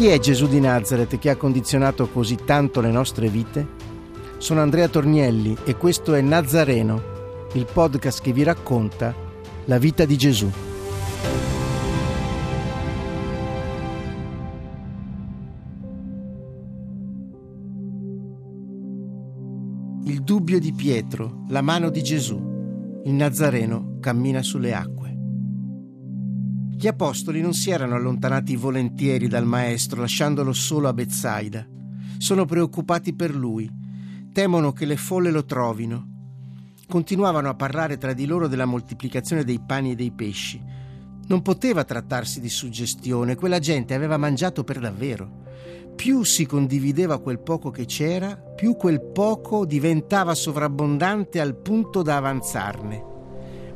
Chi è Gesù di Nazareth che ha condizionato così tanto le nostre vite? Sono Andrea Tornielli e questo è Nazareno, il podcast che vi racconta la vita di Gesù. Il dubbio di Pietro, la mano di Gesù. Il Nazareno cammina sulle acque. Gli apostoli non si erano allontanati volentieri dal Maestro, lasciandolo solo a Bezzaida. Sono preoccupati per lui, temono che le folle lo trovino. Continuavano a parlare tra di loro della moltiplicazione dei pani e dei pesci. Non poteva trattarsi di suggestione, quella gente aveva mangiato per davvero. Più si condivideva quel poco che c'era, più quel poco diventava sovrabbondante al punto da avanzarne.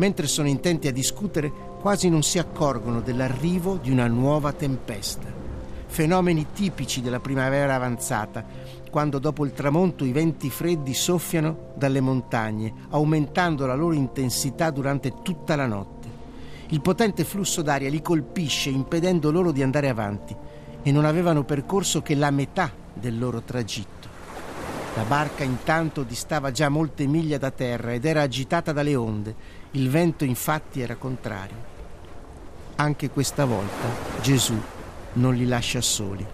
Mentre sono intenti a discutere, quasi non si accorgono dell'arrivo di una nuova tempesta. Fenomeni tipici della primavera avanzata, quando dopo il tramonto i venti freddi soffiano dalle montagne, aumentando la loro intensità durante tutta la notte. Il potente flusso d'aria li colpisce, impedendo loro di andare avanti, e non avevano percorso che la metà del loro tragitto. La barca intanto distava già molte miglia da terra ed era agitata dalle onde. Il vento infatti era contrario. Anche questa volta Gesù non li lascia soli.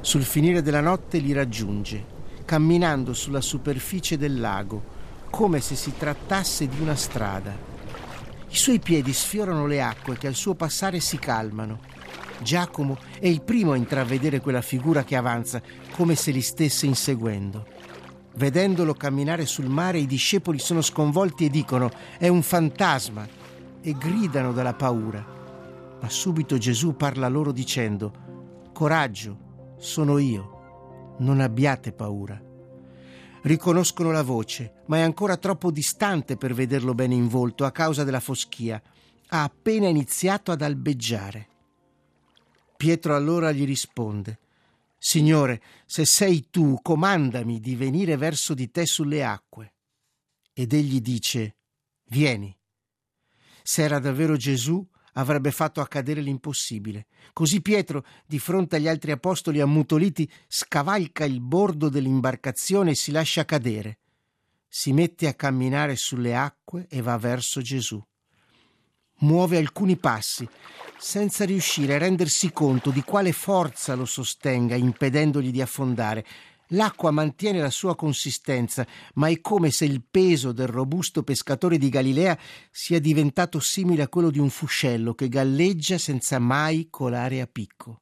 Sul finire della notte li raggiunge, camminando sulla superficie del lago, come se si trattasse di una strada. I suoi piedi sfiorano le acque che al suo passare si calmano. Giacomo è il primo a intravedere quella figura che avanza, come se li stesse inseguendo. Vedendolo camminare sul mare, i discepoli sono sconvolti e dicono: È un fantasma! e gridano dalla paura. Ma subito Gesù parla loro dicendo, Coraggio, sono io, non abbiate paura. Riconoscono la voce, ma è ancora troppo distante per vederlo bene in volto a causa della foschia. Ha appena iniziato ad albeggiare. Pietro allora gli risponde, Signore, se sei tu, comandami di venire verso di te sulle acque. Ed egli dice, Vieni. Se era davvero Gesù, avrebbe fatto accadere l'impossibile. Così Pietro, di fronte agli altri apostoli ammutoliti, scavalca il bordo dell'imbarcazione e si lascia cadere. Si mette a camminare sulle acque e va verso Gesù. Muove alcuni passi, senza riuscire a rendersi conto di quale forza lo sostenga, impedendogli di affondare, L'acqua mantiene la sua consistenza, ma è come se il peso del robusto pescatore di Galilea sia diventato simile a quello di un fuscello che galleggia senza mai colare a picco.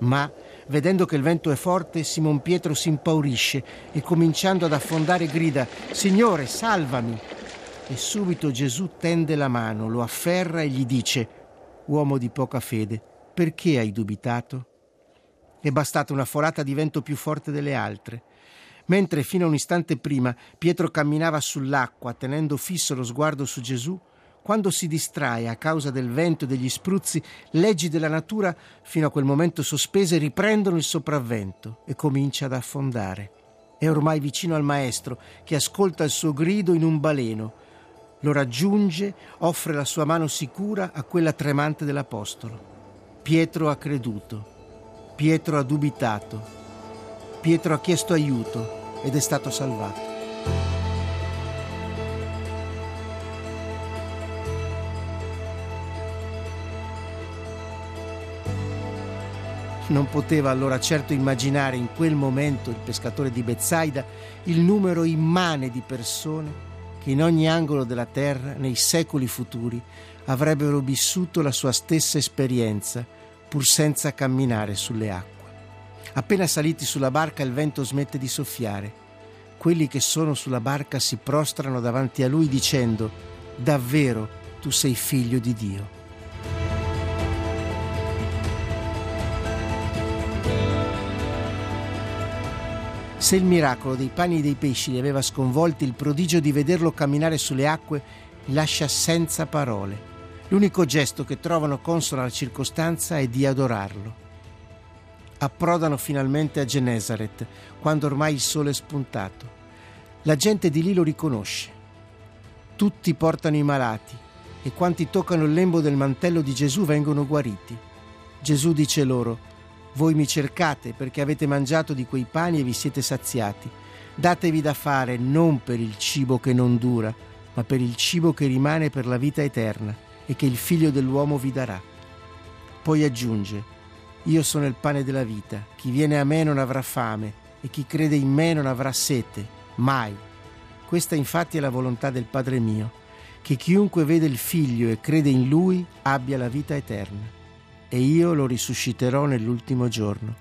Ma, vedendo che il vento è forte, Simon Pietro si impaurisce e cominciando ad affondare grida Signore, salvami! E subito Gesù tende la mano, lo afferra e gli dice Uomo di poca fede, perché hai dubitato? È bastata una folata di vento più forte delle altre. Mentre fino a un istante prima Pietro camminava sull'acqua tenendo fisso lo sguardo su Gesù, quando si distrae a causa del vento e degli spruzzi, leggi della natura, fino a quel momento sospese, riprendono il sopravvento e comincia ad affondare. È ormai vicino al maestro, che ascolta il suo grido in un baleno. Lo raggiunge, offre la sua mano sicura a quella tremante dell'Apostolo. Pietro ha creduto Pietro ha dubitato. Pietro ha chiesto aiuto ed è stato salvato. Non poteva allora certo immaginare in quel momento il pescatore di Bezzaida il numero immane di persone che in ogni angolo della terra, nei secoli futuri, avrebbero vissuto la sua stessa esperienza pur senza camminare sulle acque. Appena saliti sulla barca il vento smette di soffiare. Quelli che sono sulla barca si prostrano davanti a lui dicendo, davvero tu sei figlio di Dio. Se il miracolo dei pani e dei pesci li aveva sconvolti, il prodigio di vederlo camminare sulle acque li lascia senza parole. L'unico gesto che trovano consono alla circostanza è di adorarlo. Approdano finalmente a Genesaret, quando ormai il sole è spuntato. La gente di lì lo riconosce. Tutti portano i malati e quanti toccano il lembo del mantello di Gesù vengono guariti. Gesù dice loro, voi mi cercate perché avete mangiato di quei pani e vi siete saziati. Datevi da fare non per il cibo che non dura, ma per il cibo che rimane per la vita eterna e che il figlio dell'uomo vi darà. Poi aggiunge, io sono il pane della vita, chi viene a me non avrà fame e chi crede in me non avrà sete, mai. Questa infatti è la volontà del Padre mio, che chiunque vede il figlio e crede in lui abbia la vita eterna e io lo risusciterò nell'ultimo giorno.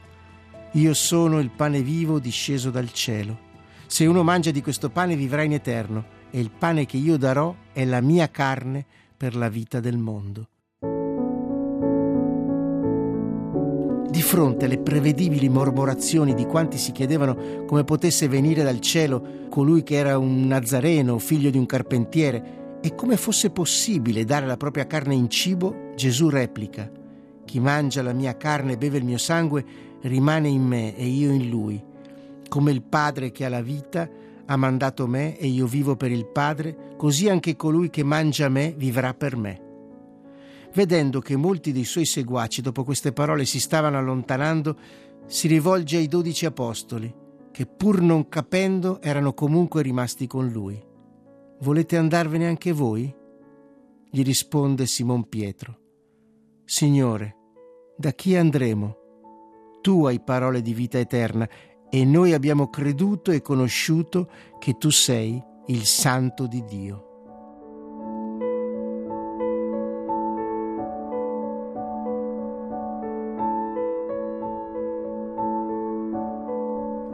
Io sono il pane vivo disceso dal cielo. Se uno mangia di questo pane vivrà in eterno, e il pane che io darò è la mia carne per la vita del mondo. Di fronte alle prevedibili mormorazioni di quanti si chiedevano come potesse venire dal cielo colui che era un nazareno, figlio di un carpentiere, e come fosse possibile dare la propria carne in cibo, Gesù replica chi mangia la mia carne e beve il mio sangue rimane in me e io in lui. Come il Padre che ha la vita ha mandato me e io vivo per il Padre, così anche colui che mangia me vivrà per me. Vedendo che molti dei suoi seguaci dopo queste parole si stavano allontanando, si rivolge ai dodici apostoli, che pur non capendo erano comunque rimasti con lui. Volete andarvene anche voi? Gli risponde Simon Pietro. Signore, da chi andremo? Tu hai parole di vita eterna e noi abbiamo creduto e conosciuto che tu sei il Santo di Dio.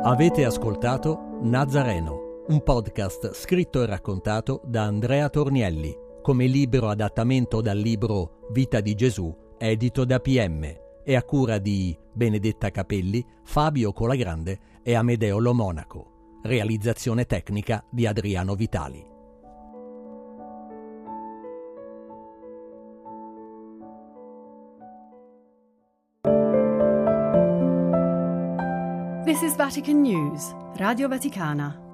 Avete ascoltato Nazareno, un podcast scritto e raccontato da Andrea Tornielli come libero adattamento dal libro Vita di Gesù, edito da PM, e a cura di Benedetta Capelli, Fabio Colagrande e Amedeo Lomonaco. Realizzazione tecnica di Adriano Vitali. This is Vatican News, Radio Vaticana.